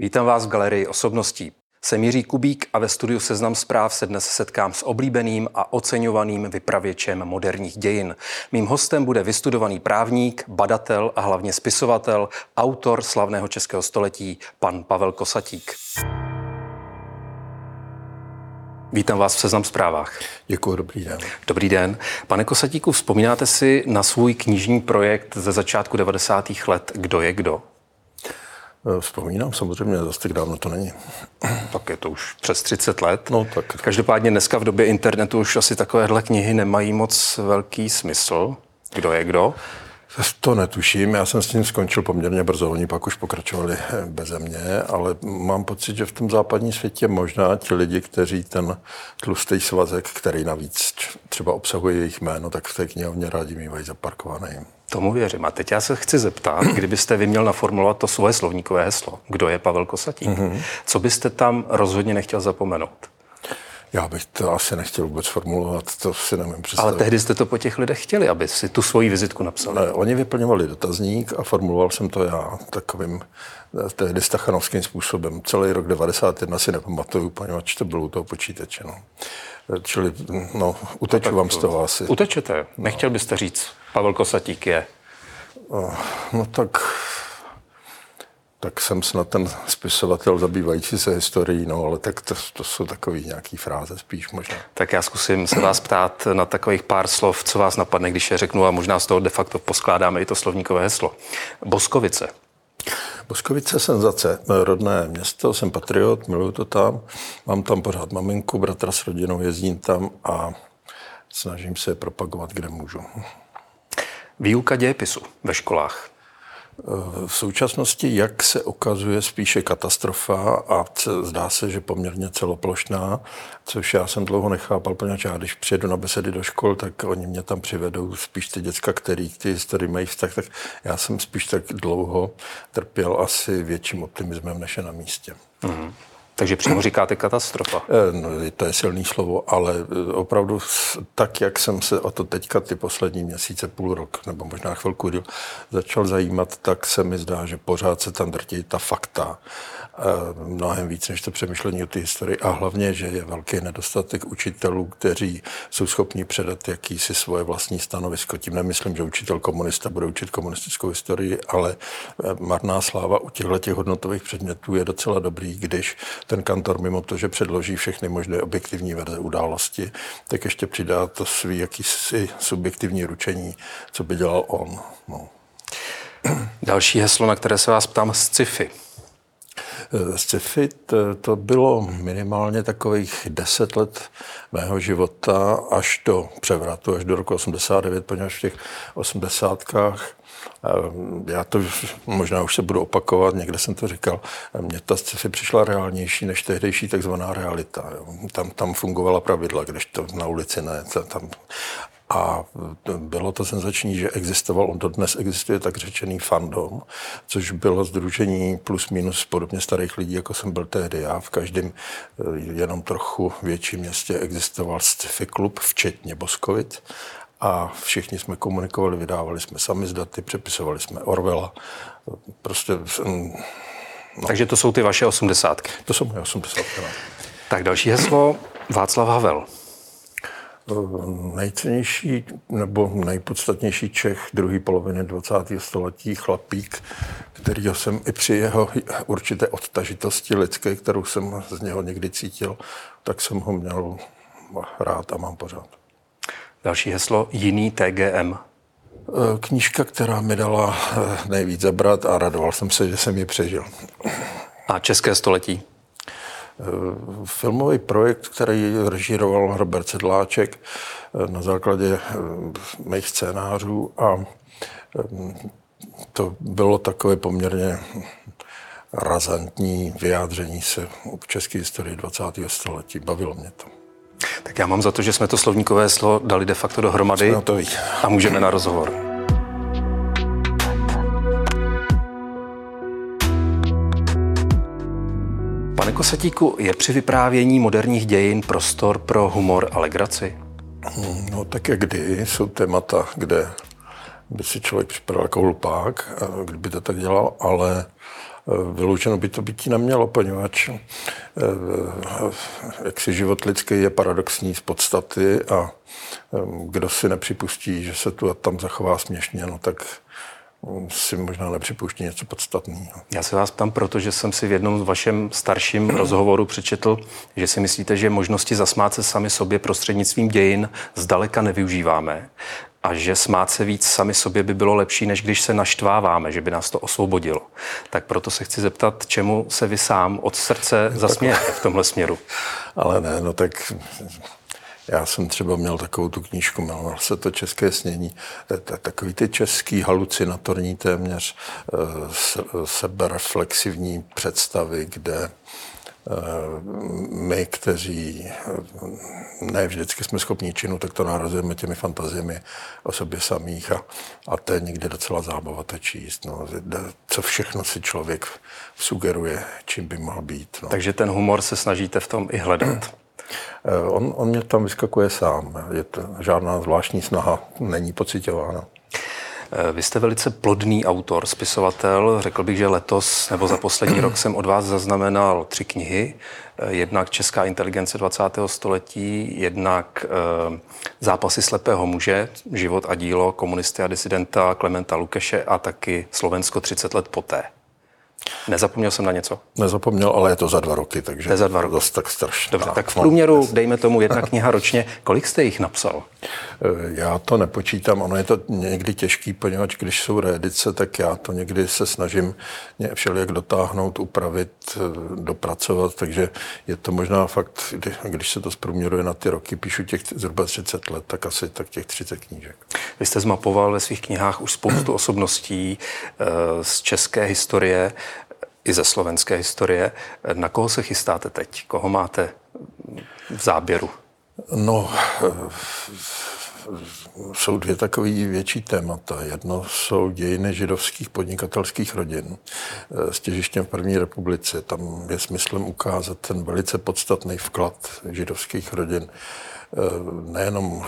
Vítám vás v galerii osobností. Jsem Jiří Kubík a ve studiu Seznam zpráv se dnes setkám s oblíbeným a oceňovaným vypravěčem moderních dějin. Mým hostem bude vystudovaný právník, badatel a hlavně spisovatel, autor slavného českého století, pan Pavel Kosatík. Vítám vás v Seznam zprávách. Děkuji, dobrý den. Dobrý den. Pane Kosatíku, vzpomínáte si na svůj knižní projekt ze začátku 90. let Kdo je kdo? Eh, vzpomínám, samozřejmě, zase tak dávno to není. Tak je to už přes 30 let. No, tak. Každopádně dneska v době internetu už asi takovéhle knihy nemají moc velký smysl. Kdo je kdo? To netuším, já jsem s tím skončil poměrně brzo, oni pak už pokračovali eh, beze mě, ale mám pocit, že v tom západním světě možná ti lidi, kteří ten tlustý svazek, který navíc třeba obsahuje jejich jméno, tak v té knihovně rádi mývají zaparkovaný. Tomu věřím. A teď já se chci zeptat, kdybyste vy měl naformulovat to svoje slovníkové heslo. Kdo je Pavel Kosatík? Mm-hmm. Co byste tam rozhodně nechtěl zapomenout? Já bych to asi nechtěl vůbec formulovat, to si nevím představit. Ale tehdy jste to po těch lidech chtěli, aby si tu svoji vizitku napsali. Ne, oni vyplňovali dotazník a formuloval jsem to já takovým eh, tehdy stachanovským způsobem. Celý rok 91 si nepamatuju, poněvadž to bylo u toho počítače. No. Čili no, uteču no, vám z toho asi. Utečete. Nechtěl byste říct, Pavel Kosatík je? No, no tak tak jsem snad ten spisovatel zabývající se historií, no ale tak to, to jsou takové nějaký fráze spíš možná. Tak já zkusím se vás ptát na takových pár slov, co vás napadne, když je řeknu a možná z toho de facto poskládáme i to slovníkové heslo. Boskovice. Boskovice senzace, rodné město, jsem patriot, miluju to tam, mám tam pořád maminku, bratra s rodinou, jezdím tam a snažím se propagovat, kde můžu. Výuka dějepisu ve školách. V současnosti, jak se ukazuje, spíše katastrofa a zdá se, že poměrně celoplošná, což já jsem dlouho nechápal, poněvadž já když přijedu na besedy do škol, tak oni mě tam přivedou spíš ty děcka, který ty historii mají vztah, tak já jsem spíš tak dlouho trpěl asi větším optimismem, než je na místě. Mm-hmm. Takže přímo říkáte katastrofa. Eh, no, to je silný slovo, ale eh, opravdu tak, jak jsem se o to teďka ty poslední měsíce, půl rok, nebo možná chvilku začal zajímat, tak se mi zdá, že pořád se tam drtí ta fakta mnohem víc než to přemýšlení o té historii a hlavně, že je velký nedostatek učitelů, kteří jsou schopni předat jakýsi svoje vlastní stanovisko. Tím nemyslím, že učitel komunista bude učit komunistickou historii, ale eh, marná sláva u těchto těch hodnotových předmětů je docela dobrý, když ten kantor mimo to, že předloží všechny možné objektivní verze události, tak ještě přidá to svý jakýsi subjektivní ručení, co by dělal on. No. Další heslo, na které se vás ptám, sci-fi. Sci-fi to bylo minimálně takových deset let mého života až do převratu, až do roku 89, poněvadž v těch osmdesátkách eh, já to možná už se budu opakovat, někde jsem to říkal, mně ta sci-fi přišla reálnější než tehdejší takzvaná realita. Tam, tam fungovala pravidla, když to na ulici ne. Tam, a bylo to senzační, že existoval, on to dnes existuje tak řečený fandom, což bylo združení plus minus podobně starých lidí, jako jsem byl tehdy já. V každém eh, jenom trochu větším městě existoval sci klub, včetně Boskovic. A všichni jsme komunikovali, vydávali jsme sami z daty, přepisovali jsme Orwella. Prostě... Mm, no. Takže to jsou ty vaše osmdesátky. To jsou moje osmdesátky. No. Tak další heslo Václav Havel nejcennější nebo nejpodstatnější Čech druhé poloviny 20. století, chlapík, kterýho jsem i při jeho určité odtažitosti lidské, kterou jsem z něho někdy cítil, tak jsem ho měl rád a mám pořád. Další heslo Jiný TGM. Knížka, která mi dala eh, nejvíc zabrat a radoval jsem se, že jsem ji přežil. A České století? Eh, filmový projekt, který režíroval Robert Sedláček eh, na základě eh, mých scénářů a to bylo takové poměrně razantní vyjádření se k české historii 20. století. Bavilo mě to. Tak já mám za to, že jsme to slovníkové slovo dali de facto dohromady to a můžeme na rozhovor. Pane Kosatíku, je při vyprávění moderních dějin prostor pro humor a legraci? No tak jak kdy jsou témata, kde by si člověk připadal jako hlupák, kdyby to tak dělal, ale vyloučeno by to být nemělo, poněvadž jak si život lidský je paradoxní z podstaty a kdo si nepřipustí, že se tu a tam zachová směšně, no tak si možná nepřipouští něco podstatného. Já se vás ptám, protože jsem si v jednom z vašem starším rozhovoru přečetl, že si myslíte, že možnosti zasmát se sami sobě prostřednictvím dějin zdaleka nevyužíváme a že smát se víc sami sobě by bylo lepší, než když se naštváváme, že by nás to osvobodilo. Tak proto se chci zeptat, čemu se vy sám od srdce zasmějete v tomhle směru? Ale ne, no tak já jsem třeba měl takovou tu knížku, jmenoval se to České snění, takový ty český halucinatorní téměř eh, sebereflexivní představy, kde eh, my, kteří eh, ne vždycky jsme schopni činu, tak to nárazujeme těmi fantaziemi o sobě samých a, a to je někdy docela zábava to číst. No. Co všechno si člověk sugeruje, čím by mohl být. No. Takže ten humor se snažíte v tom i hledat. Eh, on, on mě tam vyskakuje sám. Je to žádná zvláštní snaha, není pocitována. Eh, vy jste velice plodný autor, spisovatel. Řekl bych, že letos nebo za poslední rok jsem od vás zaznamenal tři knihy. Eh, jednak Česká inteligence 20. století, jednak Zápasy slepého muže, život a dílo komunisty a disidenta Klementa Lukeše a taky Slovensko 30 let poté. Nezapomněl jsem na něco? Nezapomněl, ale je to za dva roky, takže to je za dva roky. dost tak strašně. Dobře, tak v průměru, dejme tomu, jedna kniha ročně. Kolik jste jich napsal? Eh, já to nepočítám, ono je to někdy těžký, poněvadž když jsou reedice, tak já to někdy se snažím všelijak dotáhnout, upravit, eh, dopracovat, takže je to možná fakt, když se to zprůměruje na ty roky, píšu těch zhruba 30 let, tak asi tak těch 30 knížek. Vy jste zmapoval ve svých knihách už spoustu osobností eh, z české historie i ze slovenské historie. Na koho se chystáte teď? Koho máte v záběru? No, jsou dvě takové větší témata. Jedno jsou dějiny židovských podnikatelských rodin s těžištěm v první republice. Tam je smyslem ukázat ten velice podstatný vklad židovských rodin Eh, nejenom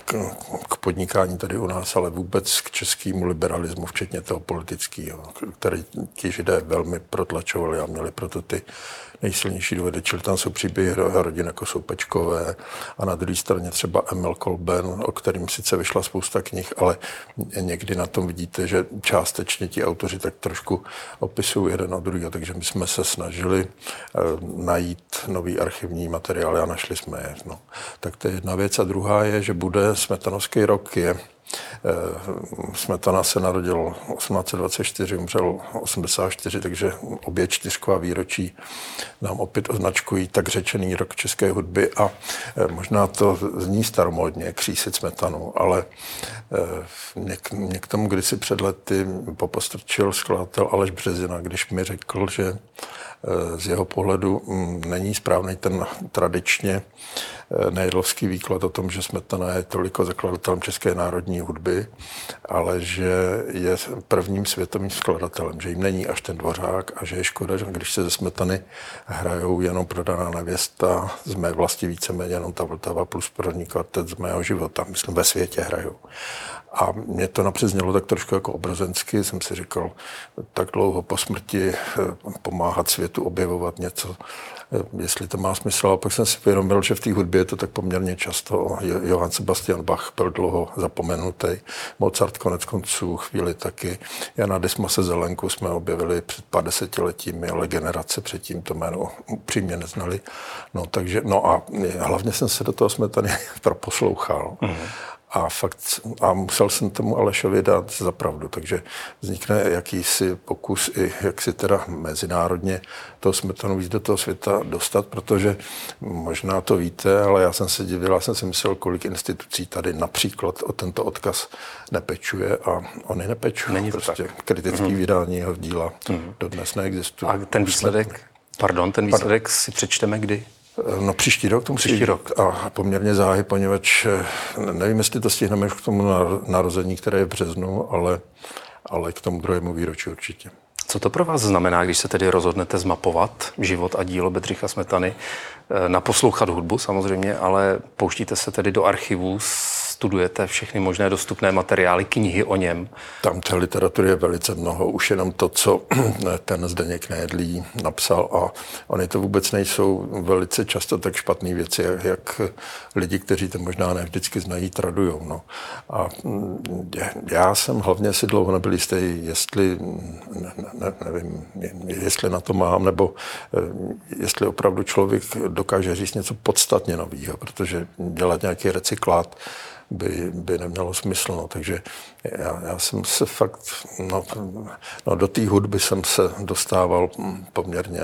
k podnikání tady u nás, ale vůbec k českému liberalismu, včetně toho politického, který ti židé velmi protlačovali a měli proto ty nejsilnější důvody. Čili tam jsou příběhy rodin, jako jsou Pečkové a na druhé straně třeba Emil Kolben, o kterým sice vyšla spousta knih, ale někdy na tom vidíte, že částečně ti autoři tak trošku opisují jeden od druhého, takže my jsme se snažili eh, najít nový archivní materiál a našli jsme je. No. Tak to je jedna věc. A druhá je, že bude Smetanovský rok je Smetana se narodil 1824, umřel 84, takže obě čtyřková výročí nám opět označkují tak řečený rok české hudby a eh, možná to zní staromódně, křísit Smetanu, ale mě, eh, mě k tomu kdysi před lety popostrčil skladatel Aleš Březina, když mi řekl, že z jeho pohledu mm, není správný ten tradičně nejedlovský výklad o tom, že Smetana je toliko zakladatelem české národní hudby, ale že je prvním světovým skladatelem, že jim není až ten dvořák a že je škoda, že když se ze Smetany hrajou jenom prodaná nevěsta, z mé vlasti víceméně jenom ta Vltava plus první kvartet z mého života, myslím ve světě hrajou. A mě to napřed znělo tak trošku jako obrazensky, jsem si říkal, tak dlouho po smrti eh, pomáhat světu objevovat něco, jestli to má smysl. A pak jsem si uvědomil, že v té hudbě je to tak poměrně často. Johann Sebastian Bach byl dlouho zapomenutý, Mozart konec konců chvíli taky. Jana Dismase Zelenku jsme objevili před pár desetiletími, ale generace předtím to jméno upřímně neznali. No, takže, no a hlavně jsem se do toho jsme tady proposlouchal. Mm-hmm. A, fakt, a musel jsem tomu Alešovi dát za pravdu, takže vznikne jakýsi pokus i jak si teda mezinárodně toho smetanu víc do toho světa dostat, protože možná to víte, ale já jsem se divil, já jsem si myslel, kolik institucí tady například o tento odkaz nepečuje a oni nepečují. Není to prostě tak. kritický mm-hmm. vydání jeho díla mm-hmm. dodnes neexistuje. A ten výsledek, pardon, ten výsledek pardon. si přečteme kdy? No příští rok to musí příští rok. A poměrně záhy, poněvadž eh, nevím, jestli to stihneme k tomu narození, které je v březnu, ale, ale k tomu druhému výročí určitě. Co to pro vás znamená, když se tedy rozhodnete zmapovat život a dílo Bedřicha Smetany, eh, naposlouchat hudbu samozřejmě, ale pouštíte se tedy do archivu studujete všechny možné dostupné materiály, knihy o něm? Tam té literatury je velice mnoho, už jenom to, co ten Zdeněk Nejedlý napsal a oni to vůbec nejsou velice často tak špatné věci, jak, jak lidi, kteří to možná ne vždycky znají, tradujou. No. A mm, já jsem hlavně si dlouho nebyl jistý, jestli, ne, ne, nevím, jestli na to mám, nebo eh, jestli opravdu člověk dokáže říct něco podstatně nového, protože dělat nějaký recyklát by, by nemělo smysl. No. Takže já, já jsem se fakt, no, no do té hudby jsem se dostával poměrně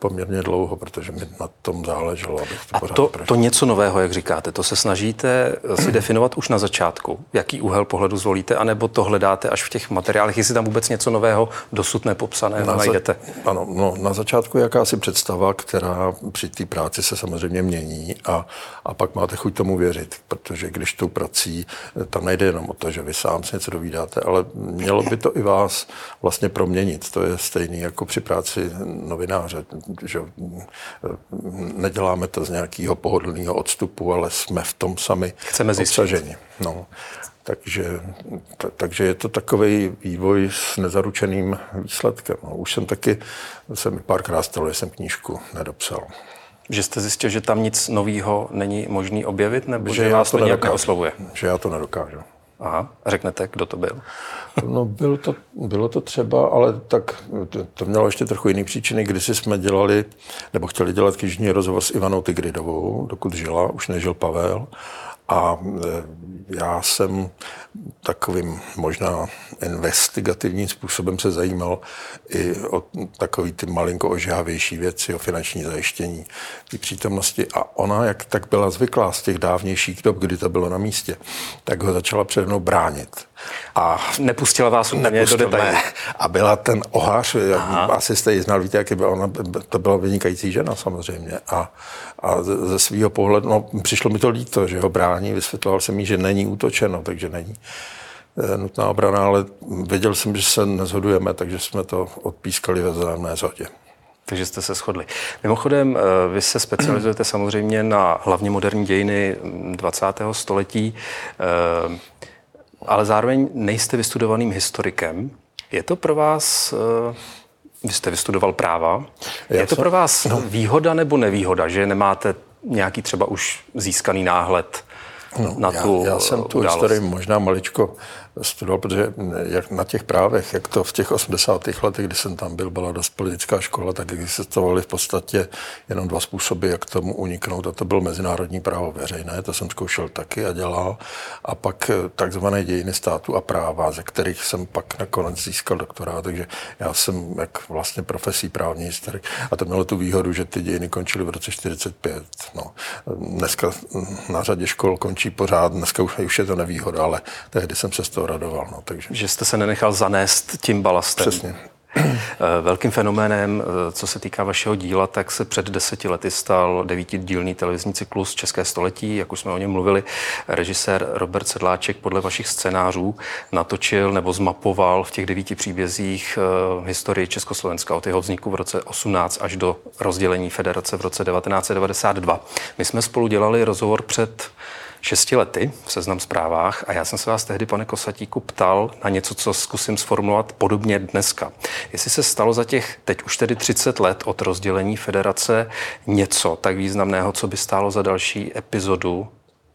poměrně dlouho, protože mi na tom záleželo, abych to A to, to něco nového, jak říkáte, to se snažíte si definovat už na začátku, jaký úhel pohledu zvolíte, anebo to hledáte až v těch materiálech, jestli tam vůbec něco nového dosud nepopsaného na najdete? Za, ano, no, na začátku jakási představa, která při té práci se samozřejmě mění a, a pak máte chuť tomu věřit, protože když tou prací, tam nejde jenom o to, že vy sám si něco dovídáte, ale mělo by to i vás vlastně proměnit. To je stejný jako při práci novináře že neděláme to z nějakého pohodlného odstupu, ale jsme v tom sami Chceme obsaženi. No. Takže, t- takže je to takový vývoj s nezaručeným výsledkem. No, už jsem taky, se mi párkrát stalo, že jsem knížku nedopsal. Že jste zjistil, že tam nic nového není možný objevit, nebo že, že vás to, to nějak neoslovuje? Že já to nedokážu. Aha, řeknete, kdo to byl? No byl to, bylo to třeba, ale tak to, to mělo ještě trochu jiný příčiny. Když jsme dělali, nebo chtěli dělat knižní rozhovor s Ivanou Tigridovou, dokud žila, už nežil Pavel. A e, já jsem takovým možná investigativním způsobem se zajímal i o takový ty malinko ožávější věci, o finanční zajištění ty přítomnosti. A ona, jak tak byla zvyklá z těch dávnějších dob, kdy to bylo na místě, tak ho začala přede mnou bránit. A nepustila vás úplně do detailů. A byla ten ohář, asi jste ji znal, víte, jak byla ona, to byla vynikající žena samozřejmě. A, a ze svého pohledu, no, přišlo mi to líto, že ho brání, vysvětloval jsem jí, že není útočeno, takže není eh, nutná obrana, ale věděl jsem, že se nezhodujeme, takže jsme to odpískali ve vzájemné zhodě. Takže jste se shodli. Mimochodem, eh, vy se specializujete samozřejmě na hlavně moderní dějiny 20. století. Ale zároveň nejste vystudovaným historikem. Je to pro vás, eh, vy jste vystudoval práva, Já je to pro vás no. výhoda nebo nevýhoda, že nemáte nějaký třeba už získaný náhled no, na tu Já, já jsem tu událost. historii možná maličko studoval, protože jak na těch právech, jak to v těch 80. letech, kdy jsem tam byl, byla dost politická škola, tak existovaly v podstatě jenom dva způsoby, jak tomu uniknout. A to byl mezinárodní právo veřejné, to jsem zkoušel taky a dělal. A pak eh, takzvané dějiny státu a práva, ze kterých jsem pak nakonec získal doktorát. Takže já jsem jak vlastně profesí právní historik. A to mělo tu výhodu, že ty dějiny končily v roce 45. No. Dneska na řadě škol končí pořád, dneska už, už je to nevýhoda, ale tehdy jsem se z toho radoval. No, takže. Že jste se nenechal zanést tím balastem. Přesně. Eh, velkým fenoménem, eh, co se týká vašeho díla, tak se před deseti lety stal devítidílný televizní cyklus České století, jak už jsme o něm mluvili. Režisér Robert Sedláček podle vašich scénářů natočil nebo zmapoval v těch devíti příbězích uh, historii Československa od jeho vzniku v roce 18 až do rozdělení federace v roce 1992. My jsme spolu dělali rozhovor před šesti lety v Seznam zprávách a já jsem se vás tehdy, pane Kosatíku, ptal na něco, co zkusím sformulovat podobně dneska. Jestli se stalo za těch teď už tedy 30 let od rozdělení federace něco tak významného, co by stálo za další epizodu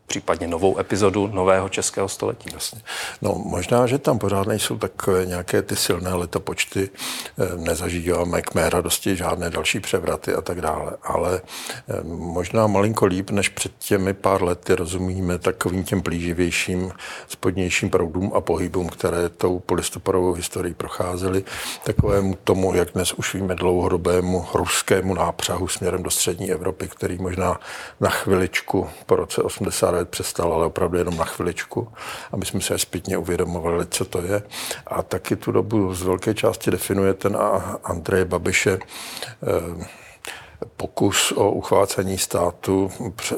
případně novou epizodu nového českého století. Jasně. No možná, že tam pořád nejsou takové nějaké ty silné letopočty, eh, nezažíváme k mé radosti žádné další převraty a tak dále, ale eh, možná malinko líp, než před těmi pár lety rozumíme takovým těm plíživějším spodnějším proudům a pohybům, které tou polistopadovou historií procházely, takovému tomu, jak dnes už víme, dlouhodobému ruskému nápřahu směrem do střední Evropy, který možná na chviličku po roce 80 let přestal, ale opravdu jenom na chviličku, aby jsme se zpětně uvědomovali, co to je. A taky tu dobu z velké části definuje ten Andrej Babiše eh, pokus o uchvácení státu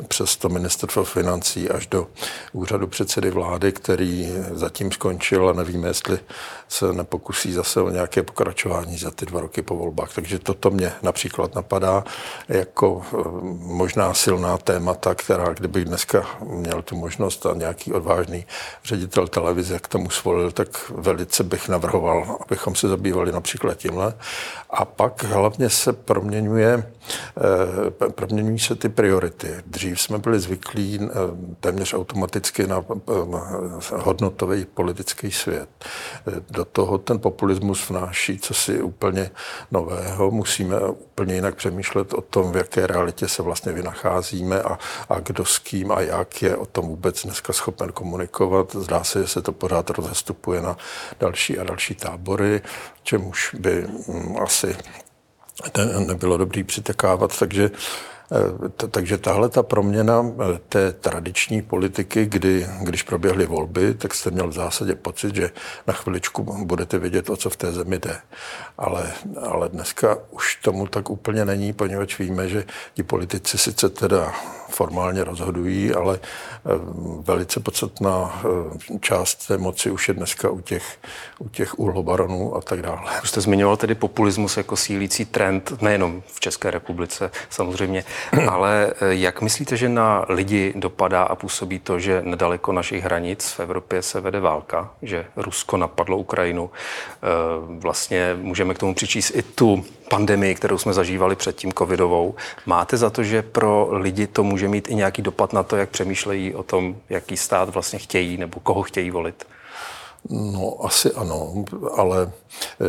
přes to ministerstvo financí až do úřadu předsedy vlády, který zatím skončil a nevíme, jestli se nepokusí zase o nějaké pokračování za ty dva roky po volbách. Takže toto mě například napadá jako eh, možná silná témata, která kdybych dneska měl tu možnost a nějaký odvážný ředitel televize k tomu svolil, tak velice bych navrhoval, abychom se zabývali například tímhle. A pak hlavně se proměňuje Eh, proměňují se ty priority. Dřív jsme byli zvyklí eh, téměř automaticky na hodnotový politický svět. Do toho ten populismus vnáší co si úplně nového. Musíme úplně jinak přemýšlet o tom, v jaké realitě se vlastně vynacházíme a, a kdo s kým a jak je o tom vůbec dneska schopen komunikovat. Zdá se, že se to pořád rozestupuje na další a další tábory, čemuž by mm, asi nebylo dobrý přitekávat, takže takže tahle ta proměna eh, té tradiční politiky, kdy, když proběhly volby, tak jste měl v zásadě pocit, že na chviličku budete vědět, o co v té zemi jde. Ale, ale dneska už tomu tak úplně není, poněvadž víme, že ti politici sice teda formálně rozhodují, ale eh, velice podstatná část té moci už je dneska u těch, u těch uhlobaronů a tak dále. Už jste zmiňoval tedy populismus jako sílící trend, nejenom v České republice samozřejmě, Ale eh, jak myslíte, že na lidi dopadá a působí to, že nedaleko našich hranic v Evropě se vede válka, že Rusko napadlo Ukrajinu? Eh, vlastně můžeme k tomu přičíst i tu pandemii, kterou jsme zažívali předtím covidovou. Máte za to, že pro lidi to může mít i nějaký dopad na to, jak přemýšlejí o tom, jaký stát vlastně chtějí nebo koho chtějí volit? No, asi ano, ale eh,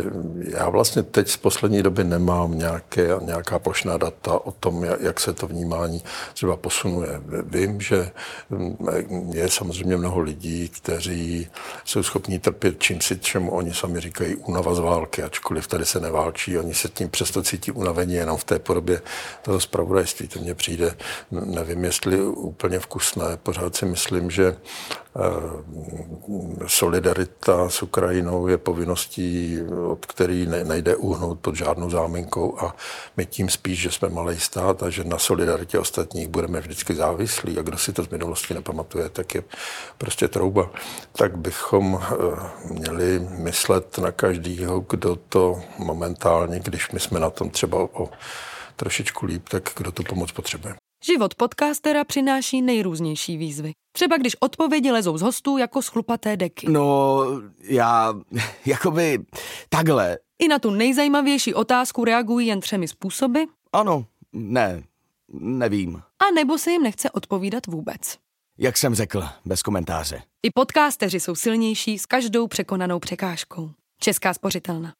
já vlastně teď z poslední doby nemám nějaké, nějaká plošná data o tom, jak se to vnímání třeba posunuje. Vím, že mm, je samozřejmě mnoho lidí, kteří jsou schopni trpět čím si, čemu oni sami říkají únava z války, ačkoliv tady se neválčí, oni se tím přesto cítí unavení jenom v té podobě toho zpravodajství. To mně přijde, nevím, jestli úplně vkusné. Pořád si myslím, že solidarita s Ukrajinou je povinností, od který nejde uhnout pod žádnou záminkou a my tím spíš, že jsme malý stát a že na solidaritě ostatních budeme vždycky závislí a kdo si to z minulosti nepamatuje, tak je prostě trouba. Tak bychom eh, měli myslet na každýho, kdo to momentálně, když my jsme na tom třeba o trošičku líp, tak kdo tu pomoc potřebuje. Život podcastera přináší nejrůznější výzvy. Třeba když odpovědi lezou z hostů jako schlupaté deky. No, já, jakoby, takhle. I na tu nejzajímavější otázku reagují jen třemi způsoby. Ano, ne, nevím. A nebo se jim nechce odpovídat vůbec. Jak jsem řekl, bez komentáře. I podcasteři jsou silnější s každou překonanou překážkou. Česká spořitelna.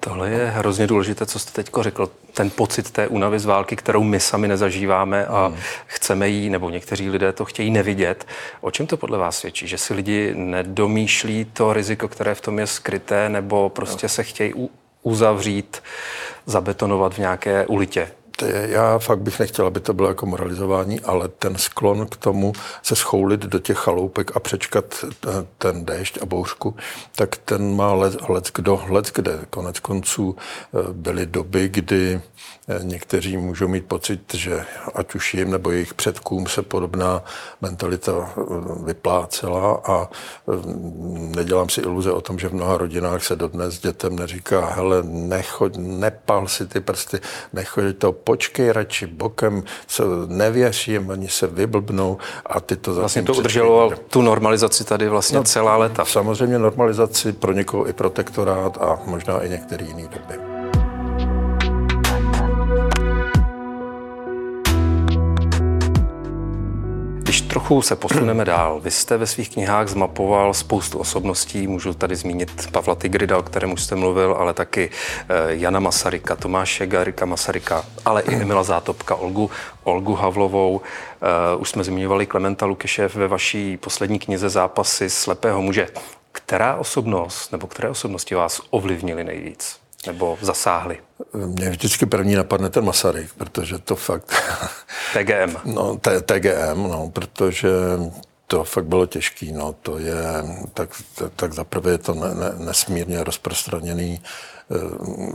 Tohle je hrozně důležité, co jste teď řekl. Ten pocit té únavy z války, kterou my sami nezažíváme a hmm. chceme jí, nebo někteří lidé to chtějí nevidět. O čem to podle vás svědčí? Že si lidi nedomýšlí to riziko, které v tom je skryté, nebo prostě no. se chtějí uzavřít, zabetonovat v nějaké ulitě? Já fakt bych nechtěl, aby to bylo jako moralizování, ale ten sklon k tomu se schoulit do těch chaloupek a přečkat ten déšť a bouřku, tak ten má let, let kdo, let kde. Konec konců eh, byly doby, kdy někteří můžou mít pocit, že ať už jim nebo jejich předkům se podobná mentalita eh, vyplácela a eh, nedělám si iluze o tom, že v mnoha rodinách se dodnes dětem neříká, hele, nechoď, nepal si ty prsty, nechoď to, počkej radši bokem, co nevěř jim, oni se vyblbnou a ty to zase Vlastně to udrželo tu normalizaci tady vlastně no, celá léta. Samozřejmě normalizaci pro někoho i protektorát a možná i některý jiný doby. Trochu se posuneme dál. Vy jste ve svých knihách zmapoval spoustu osobností, můžu tady zmínit Pavla Tigrida, o kterém už jste mluvil, ale taky eh, Jana Masaryka, Tomáše Garika Masaryka, ale i Emila Zátopka, Olgu, Olgu Havlovou. Eh, už jsme zmiňovali Klementa Lukešev ve vaší poslední knize Zápasy slepého muže. Která osobnost nebo které osobnosti vás ovlivnily nejvíc? Nebo zasáhli? Mě vždycky první napadne ten Masaryk, protože to fakt... TGM. No, t- TGM, no, protože to fakt bylo těžký, no, to je, tak, tak zaprvé je to ne, ne, nesmírně rozprostraněný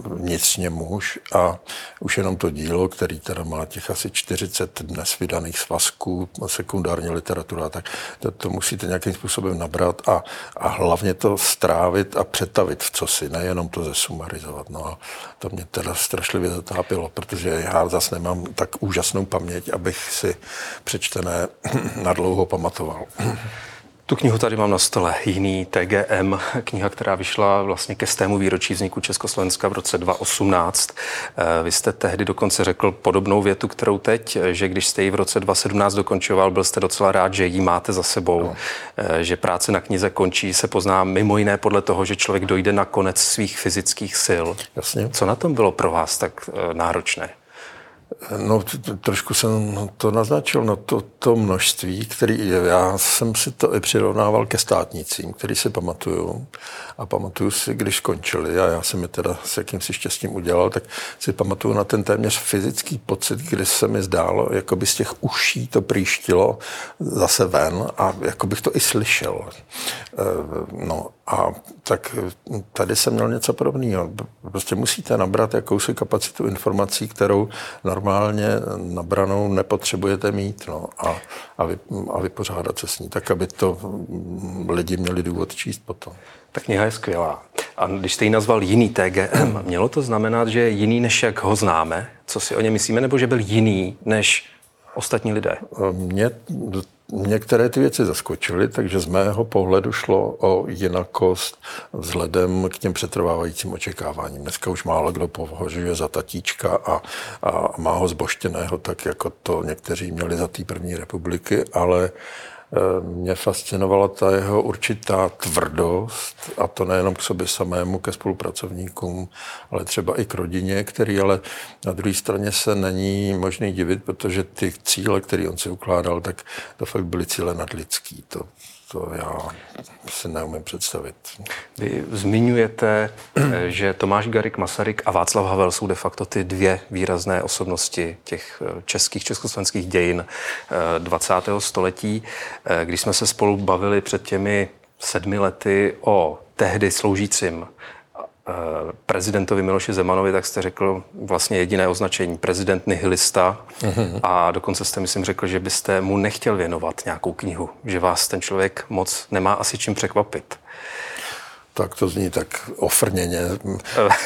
vnitřně muž a už jenom to dílo, který teda má těch asi 40 dnes vydaných svazků, sekundární literatura, tak to, to musíte nějakým způsobem nabrat a, a hlavně to strávit a přetavit v cosi, nejenom to zesumarizovat. No a to mě teda strašlivě zatápilo, protože já zase nemám tak úžasnou paměť, abych si přečtené nadlouho pamatoval. Tu knihu tady mám na stole. Jiný TGM, kniha, která vyšla vlastně ke stému výročí vzniku Československa v roce 2018. Eh, vy jste tehdy dokonce řekl podobnou větu, kterou teď, že když jste ji v roce 2017 dokončoval, byl jste docela rád, že ji máte za sebou, no. Eh, že práce na knize končí, se pozná mimo jiné podle toho, že člověk dojde na konec svých fyzických sil. Jasně. Co na tom bylo pro vás tak eh, náročné? No, trošku jsem to naznačil, no to, to množství, který, já jsem si to i přirovnával ke státnicím, který si pamatuju a pamatuju si, když skončili a já jsem mi teda s jakýmsi štěstím udělal, tak si pamatuju na ten téměř fyzický pocit, kdy se mi zdálo, jako by z těch uší to příštilo zase ven a jako bych to i slyšel. Eh, no a tak tady jsem měl něco podobného. Prostě musíte nabrat jakousi kapacitu informací, kterou normálně nabranou nepotřebujete mít no, a, a, vy, a vypořádat se s ní, tak aby to lidi měli důvod číst potom. Ta kniha je skvělá. A když jste ji nazval jiný TGM, mělo to znamenat, že je jiný, než jak ho známe? Co si o něm myslíme? Nebo že byl jiný, než ostatní lidé? Mě některé ty věci zaskočily, takže z mého pohledu šlo o jinakost vzhledem k těm přetrvávajícím očekáváním. Dneska už málo kdo považuje za tatíčka a, a má ho zboštěného, tak jako to někteří měli za té první republiky, ale Eh, mě fascinovala ta jeho určitá tvrdost, a to nejenom k sobě samému, ke spolupracovníkům, ale třeba i k rodině, který ale na druhé straně se není možný divit, protože ty cíle, které on si ukládal, tak to fakt byly cíle nadlidský. To, to já si neumím představit. Vy zmiňujete, eh, že Tomáš Garik Masaryk a Václav Havel jsou de facto ty dvě výrazné osobnosti těch eh, českých, československých dějin 20. Eh, století. Když jsme se spolu bavili před těmi sedmi lety o tehdy sloužícím prezidentovi Miloši Zemanovi, tak jste řekl vlastně jediné označení, prezident nihilista a dokonce jste, myslím, řekl, že byste mu nechtěl věnovat nějakou knihu, že vás ten člověk moc nemá asi čím překvapit. Tak to zní tak ofrněně,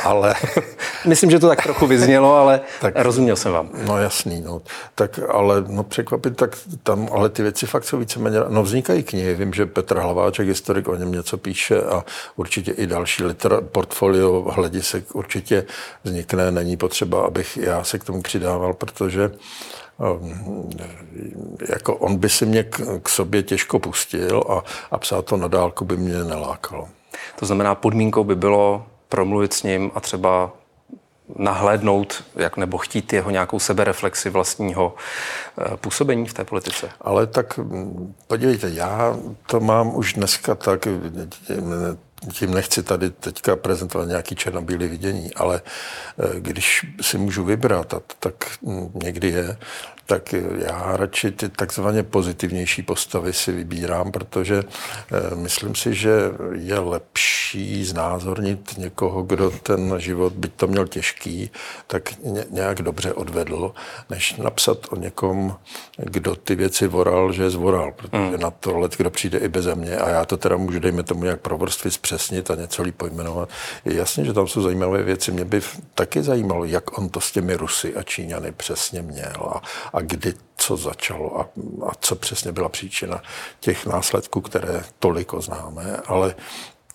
ale... Myslím, že to tak trochu vyznělo, ale tak, rozuměl jsem vám. No jasný, no. Tak ale no, překvapit, tak tam, ale ty věci fakt jsou víceméně... No vznikají knihy, vím, že Petr Hlaváček, historik, o něm něco píše a určitě i další litera, portfolio hledisek určitě vznikne. Není potřeba, abych já se k tomu přidával, protože um, jako on by si mě k, k sobě těžko pustil a, a psát to na dálku by mě nelákalo. To znamená, podmínkou by bylo promluvit s ním a třeba nahlédnout jak, nebo chtít jeho nějakou sebereflexi vlastního eh, působení v té politice. Ale tak mm, podívejte, já to mám už dneska tak, tím nechci tady teďka prezentovat nějaký černobílý vidění, ale eh, když si můžu vybrat, tak mm, někdy je, tak já radši ty takzvaně pozitivnější postavy si vybírám, protože eh, myslím si, že je lepší znázornit někoho, kdo ten život, byť to měl těžký, tak nějak dobře odvedl, než napsat o někom, kdo ty věci voral, že je zvoral, protože mm. na to let, kdo přijde i beze mě a já to teda můžu, dejme tomu, nějak pro vrstvy zpřesnit a něco líp pojmenovat. Je jasně, že tam jsou zajímavé věci. Mě by taky zajímalo, jak on to s těmi Rusy a Číňany přesně měl a, a kdy co začalo a, a co přesně byla příčina těch následků, které toliko známe, ale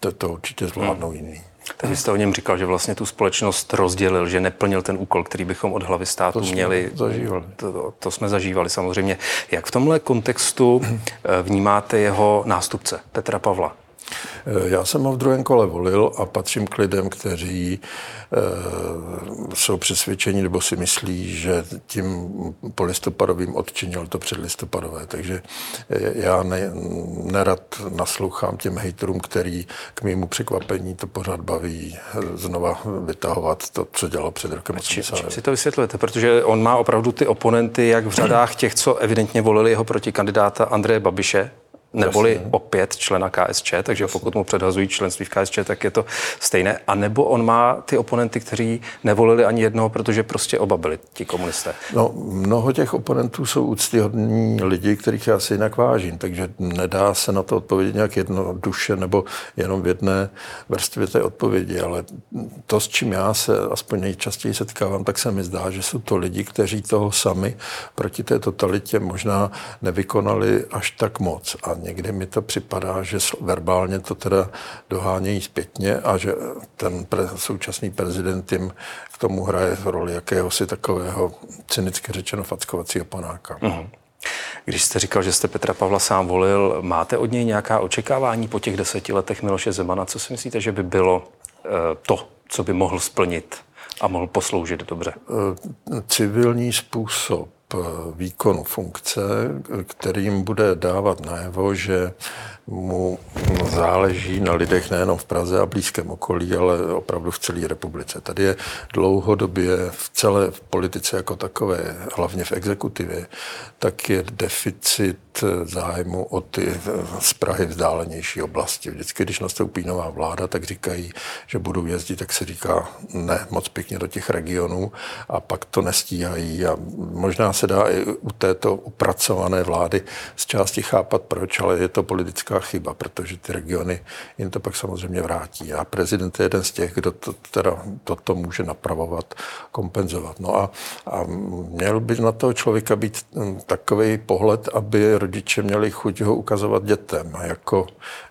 to, to určitě zvládnou hmm. jiný. Takže jste o něm říkal, že vlastně tu společnost rozdělil, že neplnil ten úkol, který bychom od hlavy státu to měli. Zažívali. To, to, to jsme zažívali samozřejmě. Jak v tomhle kontextu eh, vnímáte jeho nástupce Petra Pavla? Eh, já jsem ho v druhém kole volil a patřím k lidem, kteří e, jsou přesvědčeni nebo si myslí, že tím polistopadovým odčinil to předlistopadové. Takže eh, já ne, nerad naslouchám těm hejterům, který k mému překvapení to pořád baví znova vytahovat to, co dělalo před rokem 80. Čím si to vysvětlujete? Protože on má opravdu ty oponenty jak v řadách těch, co evidentně volili jeho protikandidáta Andreje Babiše, neboli Jasně. opět člena KSČ, takže pokud mu předhazují členství v KSČ, tak je to stejné. A nebo on má ty oponenty, kteří nevolili ani jednoho, protože prostě oba byli ti komunisté. No, mnoho těch oponentů jsou úctyhodní lidi, kterých já si jinak vážím, takže nedá se na to odpovědět nějak jednoduše nebo jenom v jedné vrstvě té odpovědi, ale to, s čím já se aspoň nejčastěji setkávám, tak se mi zdá, že jsou to lidi, kteří toho sami proti té totalitě možná nevykonali až tak moc. A někdy mi to připadá, že verbálně to teda dohánějí zpětně a že ten pre, současný prezident jim k tomu hraje roli jakéhosi takového cynicky řečeno fackovacího panáka. Mm-hmm. Když jste říkal, že jste Petra Pavla sám volil, máte od něj nějaká očekávání po těch deseti letech Miloše Zemana? Co si myslíte, že by bylo to, co by mohl splnit a mohl posloužit dobře? Civilní způsob výkonu funkce, kterým bude dávat najevo, že mu záleží na lidech nejenom v Praze a blízkém okolí, ale opravdu v celé republice. Tady je dlouhodobě v celé politice jako takové, hlavně v exekutivě, tak je deficit zájmu o ty z Prahy vzdálenější oblasti. Vždycky, když nastoupí nová vláda, tak říkají, že budou jezdit, tak se říká ne moc pěkně do těch regionů a pak to nestíhají a možná se dá i u této upracované vlády z části chápat proč, ale je to politická chyba, protože ty regiony jim to pak samozřejmě vrátí. A prezident je jeden z těch, kdo to, teda toto může napravovat, kompenzovat. No a, a měl by na toho člověka být takový pohled, aby rodiče měli chuť ho ukazovat dětem. Jako,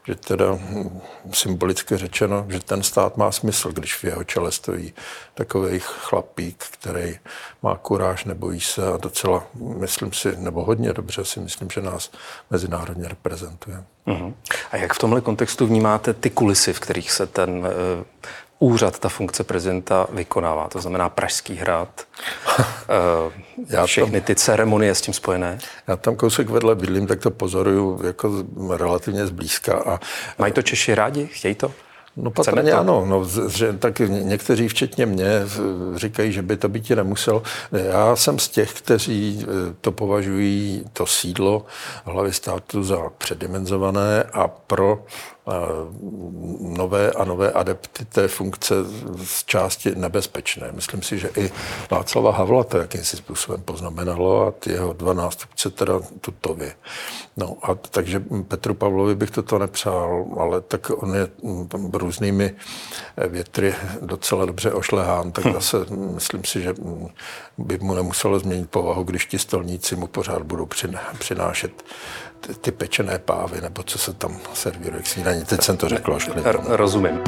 že teda hm, symbolicky řečeno, že ten stát má smysl, když v jeho čele stojí takový chlapík, který má kuráž, nebojí se a docela, myslím si, nebo hodně dobře si myslím, že nás mezinárodně reprezentuje. Uh-huh. A jak v tomhle kontextu vnímáte ty kulisy, v kterých se ten uh, úřad, ta funkce prezidenta vykonává? To znamená Pražský hrad, uh, já všechny tam, ty ceremonie s tím spojené? Já tam kousek vedle bydlím, tak to pozoruju jako relativně zblízka. A, Mají to Češi rádi? Chtějí to? No patrně ano, no, že, tak někteří včetně mě říkají, že by to být nemusel. Já jsem z těch, kteří to považují to sídlo hlavy státu za předimenzované a pro nové a nové adepty té funkce z části nebezpečné. Myslím si, že i Václava Havla to jakýmsi způsobem poznamenalo a ty jeho dva nástupce teda tutově. No a takže Petru Pavlovi bych toto nepřál, ale tak on je různými větry docela dobře ošlehán, tak hm. zase myslím si, že by mu nemuselo změnit povahu, když ti stolníci mu pořád budou přinášet ty pečené pávy, nebo co se tam servíruje k snídaní. Teď jsem to řekl až Rozumím.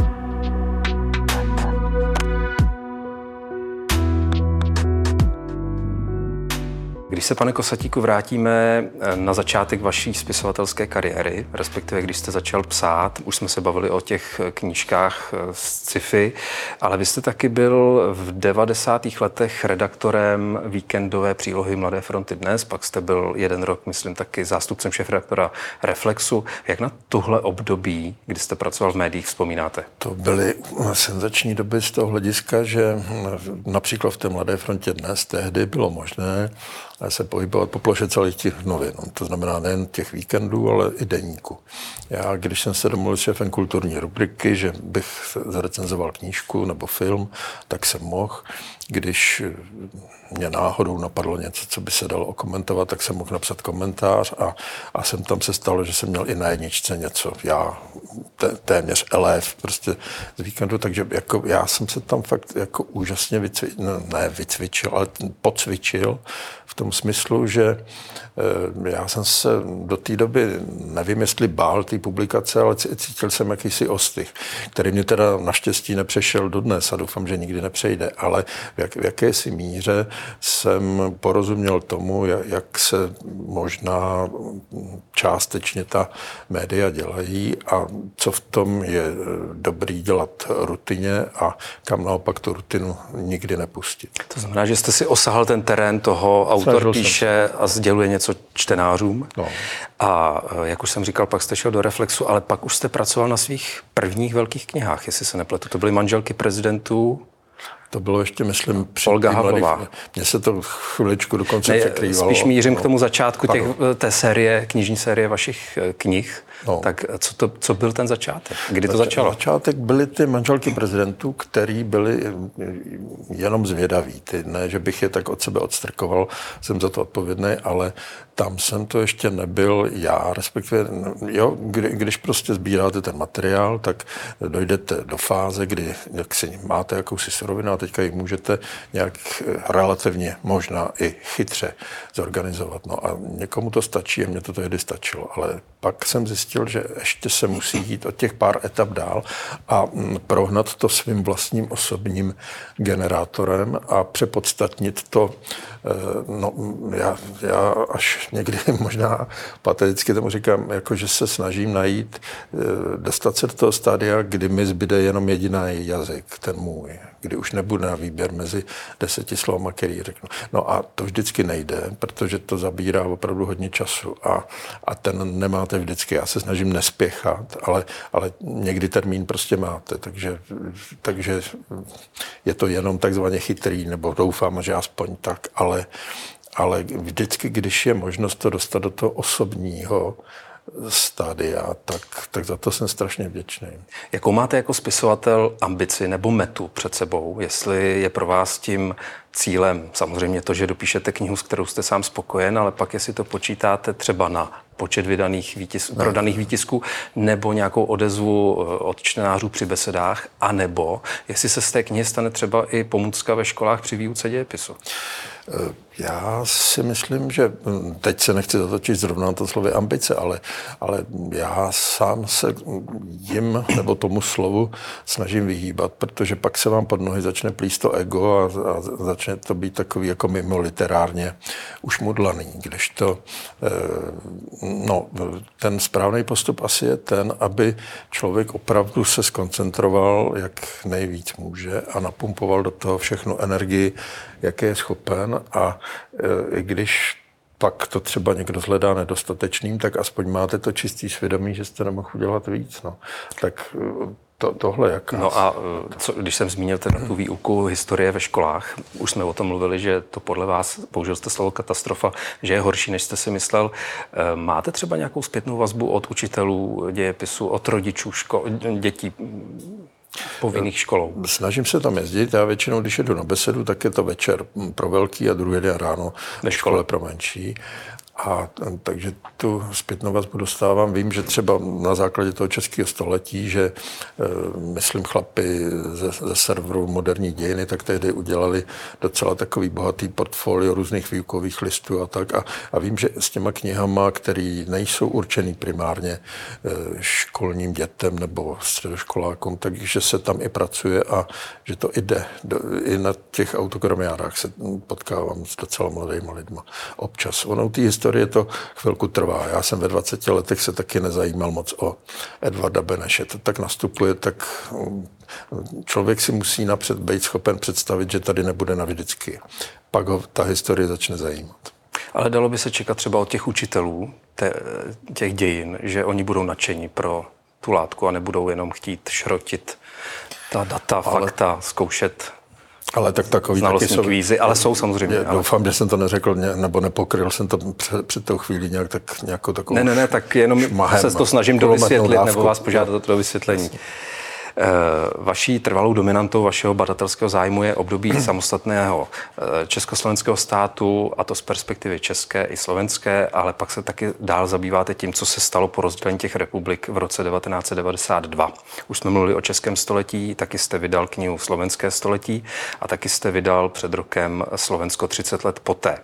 Když se, pane Kosatíku, vrátíme eh, na začátek vaší spisovatelské kariéry, respektive když jste začal psát, už jsme se bavili o těch eh, knížkách eh, z sci-fi, ale vy jste taky byl v 90. letech redaktorem víkendové přílohy Mladé fronty dnes, pak jste byl jeden rok, myslím, taky zástupcem šéfredaktora Reflexu. Jak na tohle období, kdy jste pracoval v médiích, vzpomínáte? To byly senzační doby z toho hlediska, že například v té Mladé frontě dnes tehdy bylo možné se pohybovat po ploše celých těch novin. To znamená nejen těch víkendů, ale i denníku. Já, když jsem se domluvil s šéfem kulturní rubriky, že bych zarecenzoval knížku nebo film, tak jsem mohl. Když mě náhodou napadlo něco, co by se dalo okomentovat, tak jsem mohl napsat komentář a, a jsem tam se stalo, že jsem měl i na jedničce něco. Já té, téměř elef prostě z víkendu, takže jako já jsem se tam fakt jako úžasně vycvičil, no, ne vycvičil, ale pocvičil v tom smyslu, že e, já jsem se do té doby, nevím jestli bál té publikace, ale cítil jsem jakýsi ostych, který mě teda naštěstí nepřešel dodnes a doufám, že nikdy nepřejde, ale v, jak, v jakési míře jsem porozuměl tomu, jak se možná částečně ta média dělají a co v tom je dobrý dělat rutině a kam naopak tu rutinu nikdy nepustit. To znamená, že jste si osahal ten terén toho, autor píše a sděluje něco čtenářům. No. A eh, jak už jsem říkal, pak jste šel do Reflexu, ale pak už jste pracoval na svých prvních velkých knihách, jestli se nepletu. To byly manželky prezidentů To bylo ještě, myslím, před Olga Havlová. Mně se to chviličku dokonce ne, překrývalo. Spíš mířím no. k tomu začátku těch, té série, knižní série vašich eh, knih. No. Tak co, to, co byl ten začátek? Kdy to začalo? Začátek byly ty manželky prezidentů, který byli eh, jenom zvědaví. Ty, ne, že bych je tak od sebe odstrkoval, jsem za to odpovědný, ale tam jsem to ještě nebyl já, respektive, jo, kdy, když prostě sbíráte ten materiál, tak dojdete do fáze, kdy jak si máte jakousi surovinu a teďka ji můžete nějak eh, relativně možná i chytře zorganizovat. No a někomu to stačí a mně to tehdy stačilo, ale pak jsem zjistil, že ještě se musí jít od těch pár etap dál a mm, prohnat to svým vlastním osobním generátorem a přepodstatnit to, eh, no já, já až někdy možná pateticky tomu říkám, jako že se snažím najít, eh, dostat se do toho stádia, kdy mi zbyde jenom jediný jazyk, ten můj, kdy už nebude na výběr mezi deseti slovama, který řeknu. No a to vždycky nejde, protože to zabírá opravdu hodně času a, a ten nemáte vždycky. Já se snažím nespěchat, ale, ale někdy termín prostě máte, takže, takže je to jenom takzvaně chytrý, nebo doufám, že aspoň tak, ale, ale vždycky, když je možnost to dostat do toho osobního, stádia, tak, tak za to jsem strašně vděčný. Jakou máte jako spisovatel ambici nebo metu před sebou? Jestli je pro vás tím cílem samozřejmě to, že dopíšete knihu, s kterou jste sám spokojen, ale pak jestli to počítáte třeba na počet vydaných výtisk, ne. prodaných výtisků nebo nějakou odezvu eh, od čtenářů při besedách, anebo jestli se z té knihy stane třeba i pomůcka ve školách při výuce dějepisu. Eh, já si myslím, že hm, teď se nechci zatočit zrovna na to slovy ambice, ale, ale já sám se jim nebo tomu slovu snažím vyhýbat, protože pak se vám pod nohy začne plíst to ego a, a začne to být takový jako mimo literárně ušmudlaný, když to, eh, no, ten správný postup asi je ten, aby člověk opravdu se skoncentroval, jak nejvíc může a napumpoval do toho všechnu energii, jaké je schopen a i když pak to třeba někdo zhledá nedostatečným, tak aspoň máte to čistý svědomí, že jste nemohl udělat víc. No. Tak to, tohle jak. No a co, když jsem zmínil ten, tu výuku historie ve školách, už jsme o tom mluvili, že to podle vás, použil jste slovo katastrofa, že je horší, než jste si myslel. Máte třeba nějakou zpětnou vazbu od učitelů dějepisu, od rodičů ško- dětí povinných školou. Snažím se tam jezdit. Já většinou, když jedu na besedu, tak je to večer pro velký a druhý den ráno ve škole pro menší. A takže tu zpětnou vazbu dostávám. Vím, že třeba na základě toho českého století, že e, myslím chlapy ze, ze serveru Moderní dějiny, tak tehdy udělali docela takový bohatý portfolio různých výukových listů a tak. A, a vím, že s těma knihama, které nejsou určený primárně e, školním dětem nebo středoškolákům, takže se tam i pracuje a že to jde. Do, I na těch autokramiárách se potkávám s docela mladými lidmi občas. Ono ty historie to chvilku trvá. Já jsem ve 20 letech se taky nezajímal moc o Edvarda Beneše. To tak nastupuje, tak um, člověk si musí napřed být schopen představit, že tady nebude navždycky. Pak ho ta historie začne zajímat. Ale dalo by se čekat třeba od těch učitelů te, těch dějin, že oni budou nadšení pro tu látku a nebudou jenom chtít šrotit ta data, Ale... fakta, zkoušet ale tak takový taky jsou. Kvízy, ale jsou samozřejmě. Já doufám, že jsem to neřekl, nebo nepokryl jsem to před, před tou chvílí nějak tak nějakou takovou Ne, ne, ne, tak jenom šmahem, se to snažím dovysvětlit, nebo vás požádat o vysvětlení. Jasně. Eh, vaší trvalou dominantou vašeho badatelského zájmu je období samostatného eh, československého státu, a to z perspektivy české i slovenské, ale pak se taky dál zabýváte tím, co se stalo po rozdělení těch republik v roce 1992. Už jsme mluvili o českém století, taky jste vydal knihu Slovenské století a taky jste vydal před rokem Slovensko 30 let poté.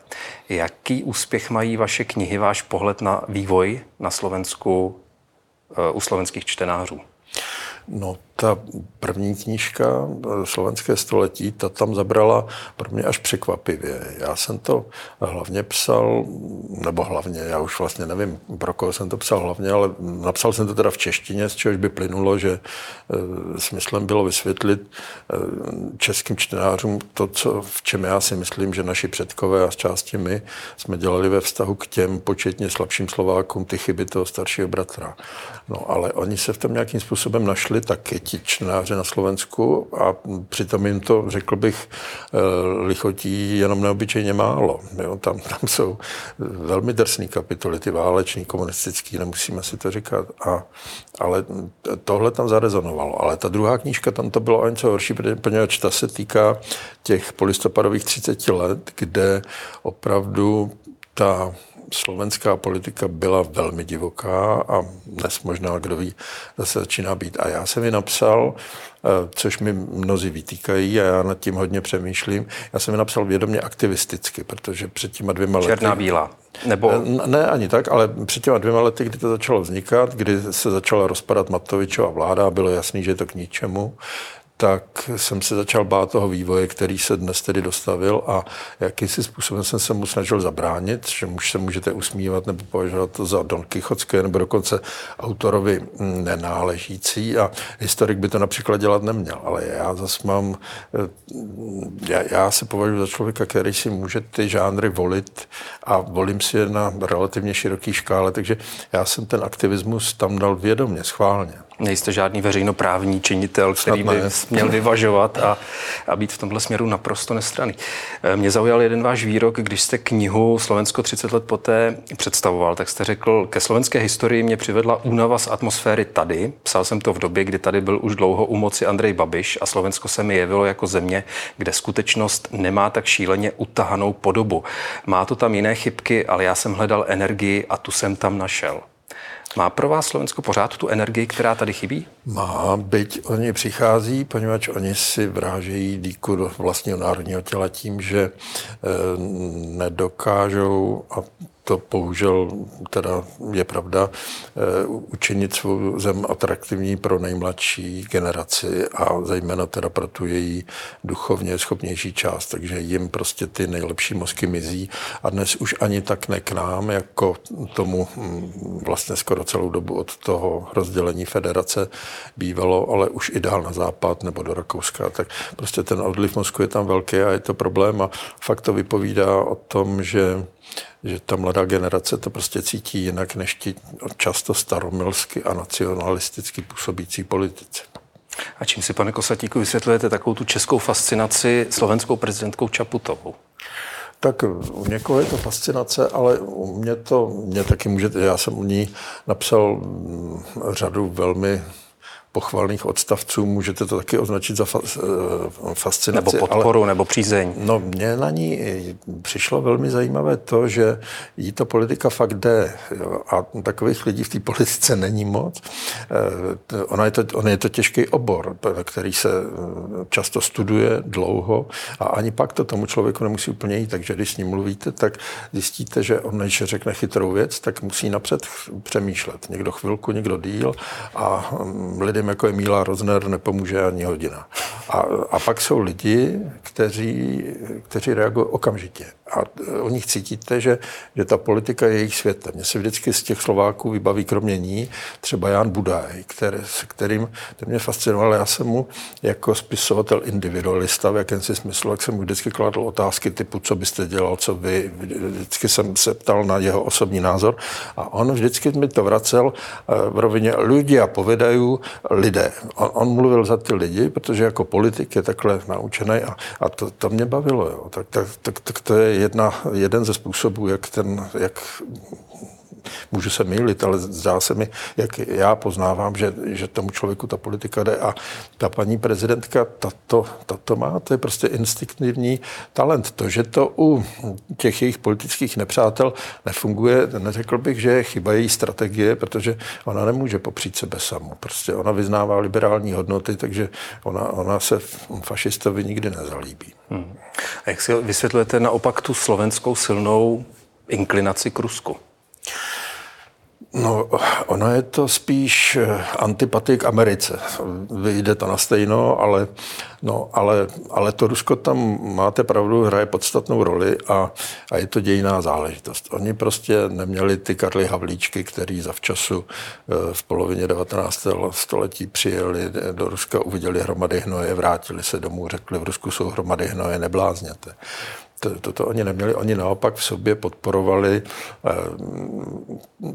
Jaký úspěch mají vaše knihy, váš pohled na vývoj na Slovensku eh, u slovenských čtenářů? No, ta první knížka eh, Slovenské století, ta tam zabrala pro mě až překvapivě. Já jsem to hlavně psal, nebo hlavně, já už vlastně nevím, pro koho jsem to psal hlavně, ale napsal jsem to teda v češtině, z čehož by plynulo, že e, smyslem bylo vysvětlit e, českým čtenářům to, co, v čem já si myslím, že naši předkové a z části my jsme dělali ve vztahu k těm početně slabším Slovákům ty chyby toho staršího bratra. No ale oni se v tom nějakým způsobem našli taky ti čtenáři na Slovensku a přitom jim to, řekl bych, eh, lichotí jenom neobyčejně málo. Jo, tam, tam jsou velmi drsný kapitoly, ty váleční, komunistický, nemusíme si to říkat. A, ale tohle tam zarezonovalo. Ale ta druhá knížka, tam to bylo o něco horší, poněvadž ta se týká těch polistopadových 30 let, kde opravdu ta slovenská politika byla velmi divoká a dnes možná, kdo ví, zase začíná být. A já jsem ji napsal, eh, což mi mnozí vytýkají a já nad tím hodně přemýšlím. Já jsem ji napsal vědomě aktivisticky, protože před těma dvěma lety... Černá bílá. Nebo... Eh, ne, ani tak, ale před těma dvěma lety, kdy to začalo vznikat, kdy se začala rozpadat Matovičova vláda, bylo jasný, že je to k ničemu, tak jsem se začal bát toho vývoje, který se dnes tedy dostavil a jakýsi způsobem jsem se mu snažil zabránit, že už se můžete usmívat nebo považovat za Don Kichotské nebo dokonce autorovi nenáležící a historik by to například dělat neměl, ale já zase mám, eh, já, já se považuji za člověka, který si může ty žánry volit a volím si je na relativně široký škále, takže já jsem ten aktivismus tam dal vědomě, schválně. Nejste žádný veřejnoprávní činitel, který by měl vyvažovat a, a být v tomhle směru naprosto nestraný. Eh, mě zaujal jeden váš výrok, když jste knihu Slovensko 30 let poté představoval, tak jste řekl, ke slovenské historii mě přivedla únava z atmosféry tady. Psal jsem to v době, kdy tady byl už dlouho u moci Andrej Babiš a Slovensko se mi jevilo jako země, kde skutečnost nemá tak šíleně utahanou podobu. Má to tam jiné chybky, ale já jsem hledal energii a tu jsem tam našel. Má pro vás Slovensko pořád tu energii, která tady chybí? Má, byť oni přichází, poněvadž oni si vrážejí díku do vlastního národního těla tím, že e, nedokážou, a to bohužel teda je pravda, eh, učinit svou zem atraktivní pro nejmladší generaci a zejména teda pro tu její duchovně schopnější část, takže jim prostě ty nejlepší mozky mizí. A dnes už ani tak ne k nám, jako tomu hm, vlastně skoro celou dobu od toho rozdělení federace bývalo, ale už i dál na západ nebo do Rakouska, tak prostě ten odliv mozku je tam velký a je to problém. A fakt to vypovídá o tom, že že ta mladá generace to prostě cítí jinak než ti často staromilsky a nacionalisticky působící politici. A čím si, pane Kosatíku, vysvětlujete takovou tu českou fascinaci slovenskou prezidentkou Čaputovou? Tak u někoho je to fascinace, ale u mě to, mě taky můžete, já jsem u ní napsal mm, řadu velmi pochvalných odstavců, můžete to taky označit za eh, fascinaci. Nebo podporu, ale, nebo přízeň. No, mně na ní přišlo velmi zajímavé to, že jí to politika fakt jde. Jo, a takových lidí v té politice není moc. Eh, ona je to, on je to těžký obor, který se eh, často studuje dlouho a ani pak to tomu člověku nemusí úplně jít. Takže když s ním mluvíte, tak zjistíte, že on než řekne chytrou věc, tak musí napřed přemýšlet. Někdo chvilku, někdo díl a mm, lidé lidem, jako je Míla Rozner, nepomůže ani hodina. A, a pak jsou lidi, kteří, kteří reagují okamžitě. A o nich cítíte, že, že ta politika je jejich světem. Mně se vždycky z těch Slováků vybaví kromě ní třeba Jan Budaj, který, s kterým ten mě fascinoval. Já jsem mu jako spisovatel individualista v jakémsi smyslu, jak jsem mu vždycky kladl otázky typu, co byste dělal, co vy. Vždycky jsem se ptal na jeho osobní názor a on vždycky mi to vracel eh, v rovině lidí a povedají lidé. On, on mluvil za ty lidi, protože jako politik je takhle naučený a, a to, to mě bavilo. Jo. Tak, tak, tak, tak to je jedna, jeden ze způsobů, jak, ten, jak můžu se mýlit, ale zdá se mi, jak já poznávám, že, že tomu člověku ta politika jde a ta paní prezidentka, tato, tato má, to je prostě instinktivní talent. To, že to u těch jejich politických nepřátel nefunguje, neřekl bych, že je chyba její strategie, protože ona nemůže popřít sebe samu. Prostě ona vyznává liberální hodnoty, takže ona, ona se fašistovi nikdy nezalíbí. Hmm. A jak si vysvětlujete naopak tu slovenskou silnou inklinaci k Rusku? No, ono je to spíš eh, antipatik Americe. Vyjde to na stejno, ale, no, ale, ale to Rusko tam, máte pravdu, hraje podstatnou roli a, a je to dějiná záležitost. Oni prostě neměli ty Karly Havlíčky, který zavčasu eh, v polovině 19. století přijeli do Ruska, uviděli hromady hnoje, vrátili se domů, řekli, v Rusku jsou hromady hnoje, neblázněte. To, to, to oni neměli, oni naopak v sobě podporovali eh,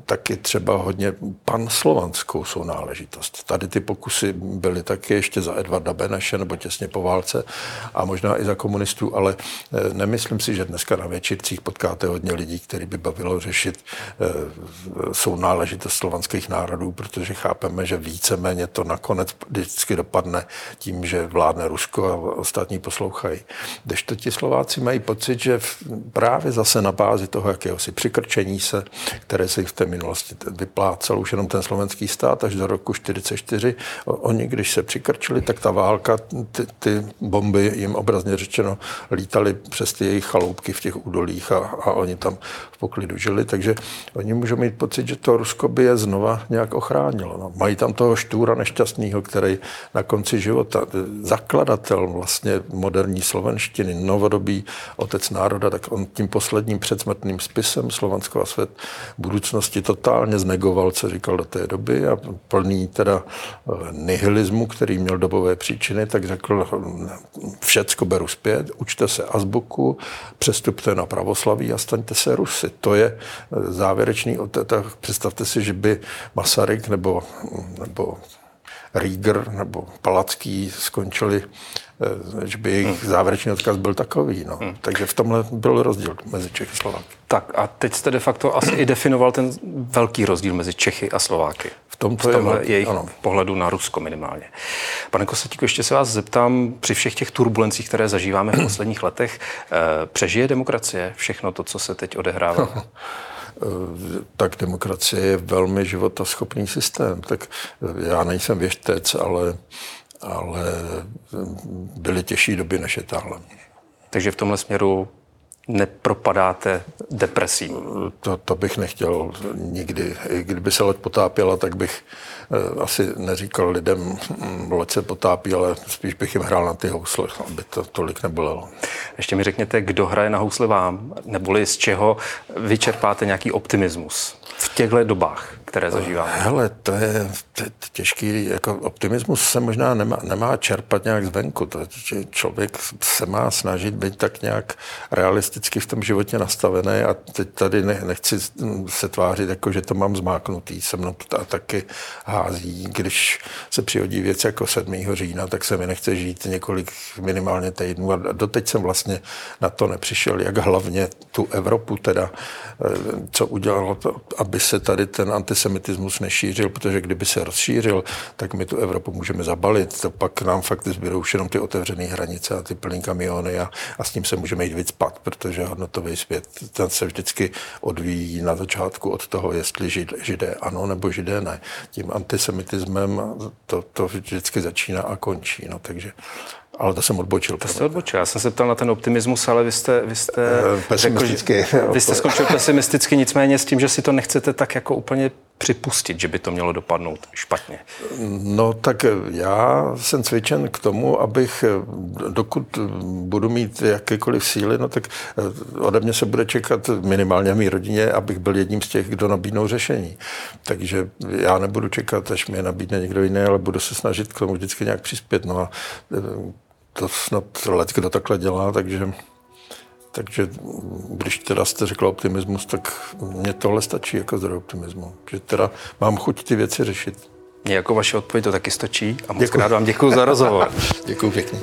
taky třeba hodně panslovanskou sounáležitost. Tady ty pokusy byly taky ještě za Edvarda Beneše nebo těsně po válce a možná i za komunistů, ale eh, nemyslím si, že dneska na večírcích potkáte hodně lidí, který by bavilo řešit eh, sounáležitost slovanských národů, protože chápeme, že víceméně to nakonec vždycky dopadne tím, že vládne Rusko a ostatní poslouchají. Když to ti Slováci mají pocit, že právě zase na bázi toho jakéhosi přikrčení se, které se v té minulosti vyplácel už jenom ten slovenský stát až do roku 44, oni, když se přikrčili, tak ta válka, ty, ty bomby jim obrazně řečeno lítaly přes ty jejich chaloupky v těch údolích a, a oni tam v poklidu žili, takže oni můžou mít pocit, že to Rusko by je znova nějak ochránilo. No. Mají tam toho štůra nešťastného, který na konci života, zakladatel vlastně moderní slovenštiny, novodobý otec národa, tak on tím posledním předsmrtným spisem Slovansko a svět budoucnosti totálně znegoval, co říkal do té doby a plný teda eh, nihilismu, který měl dobové příčiny, tak řekl, všecko beru zpět, učte se azbuku, přestupte na pravoslaví a staňte se Rusy. To je eh, závěrečný, tak představte si, že by Masaryk nebo, nebo Rieger nebo Palacký skončili, že by jejich hmm. závěrečný odkaz byl takový. No. Hmm. Takže v tomhle byl rozdíl mezi Čechy a Slováky. Tak a teď jste de facto asi i definoval ten velký rozdíl mezi Čechy a Slováky. V tomto v tomhle je jejich ano. pohledu na Rusko minimálně. Pane Kosatíku, ještě se vás zeptám, při všech těch turbulencích, které zažíváme v posledních letech, eh, přežije demokracie všechno to, co se teď odehrává? tak demokracie je velmi životaschopný systém. Tak já nejsem věštec, ale, ale byly těžší doby, než je tahle. Takže v tomhle směru nepropadáte depresí? To, to bych nechtěl nikdy. I kdyby se loď potápěla, tak bych eh, asi neříkal lidem, hm, loď se potápí, ale spíš bych jim hrál na ty housle, aby to tolik nebolelo. Ještě mi řekněte, kdo hraje na housle vám, neboli z čeho vyčerpáte nějaký optimismus v těchto dobách? Které zažíváme? Hele, to je, to je těžký, jako optimismus se možná nemá, nemá čerpat nějak zvenku. To, že člověk se má snažit být tak nějak realisticky v tom životě nastavený a teď tady ne, nechci se tvářit, jako že to mám zmáknutý. Se mnou to taky hází. Když se přihodí věc jako 7. října, tak se mi nechce žít několik minimálně týdnů a doteď jsem vlastně na to nepřišel, jak hlavně tu Evropu teda, eh, co udělalo to, aby se tady ten antisemitismus antisemitismus nešířil, protože kdyby se rozšířil, tak my tu Evropu můžeme zabalit. To pak nám fakt zbydou už jenom ty otevřené hranice a ty plný kamiony a, a s tím se můžeme jít víc spat, protože hodnotový svět ten se vždycky odvíjí na začátku od toho, jestli žid, židé ano nebo židé ne. Tím antisemitismem to, to vždycky začíná a končí. No, takže ale to jsem odbočil. To jste odbočil. Já jsem se ptal na ten optimismus, ale vy jste, vy jste pesimisticky. Řekl, vy jste skončil pesimisticky, nicméně s tím, že si to nechcete tak jako úplně připustit, že by to mělo dopadnout špatně? No tak já jsem cvičen k tomu, abych, dokud budu mít jakékoliv síly, no tak ode mě se bude čekat minimálně v mý rodině, abych byl jedním z těch, kdo nabídnou řešení. Takže já nebudu čekat, až mě nabídne někdo jiný, ale budu se snažit k tomu vždycky nějak přispět. No a to snad let, kdo takhle dělá, takže takže když teda jste řekl optimismus, tak mě tohle stačí jako zdroj optimismu. Že teda mám chuť ty věci řešit. Mě jako vaše odpověď to taky stačí a moc děkuji. krát vám děkuji za rozhovor. děkuji pěkně.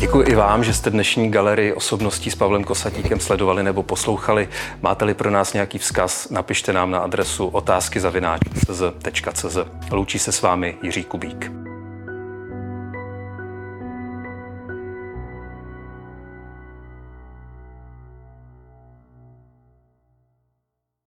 Děkuji i vám, že jste dnešní galerii osobností s Pavlem Kosatíkem sledovali nebo poslouchali. Máte-li pro nás nějaký vzkaz, napište nám na adresu otázky Loučí se s vámi Jiří Kubík.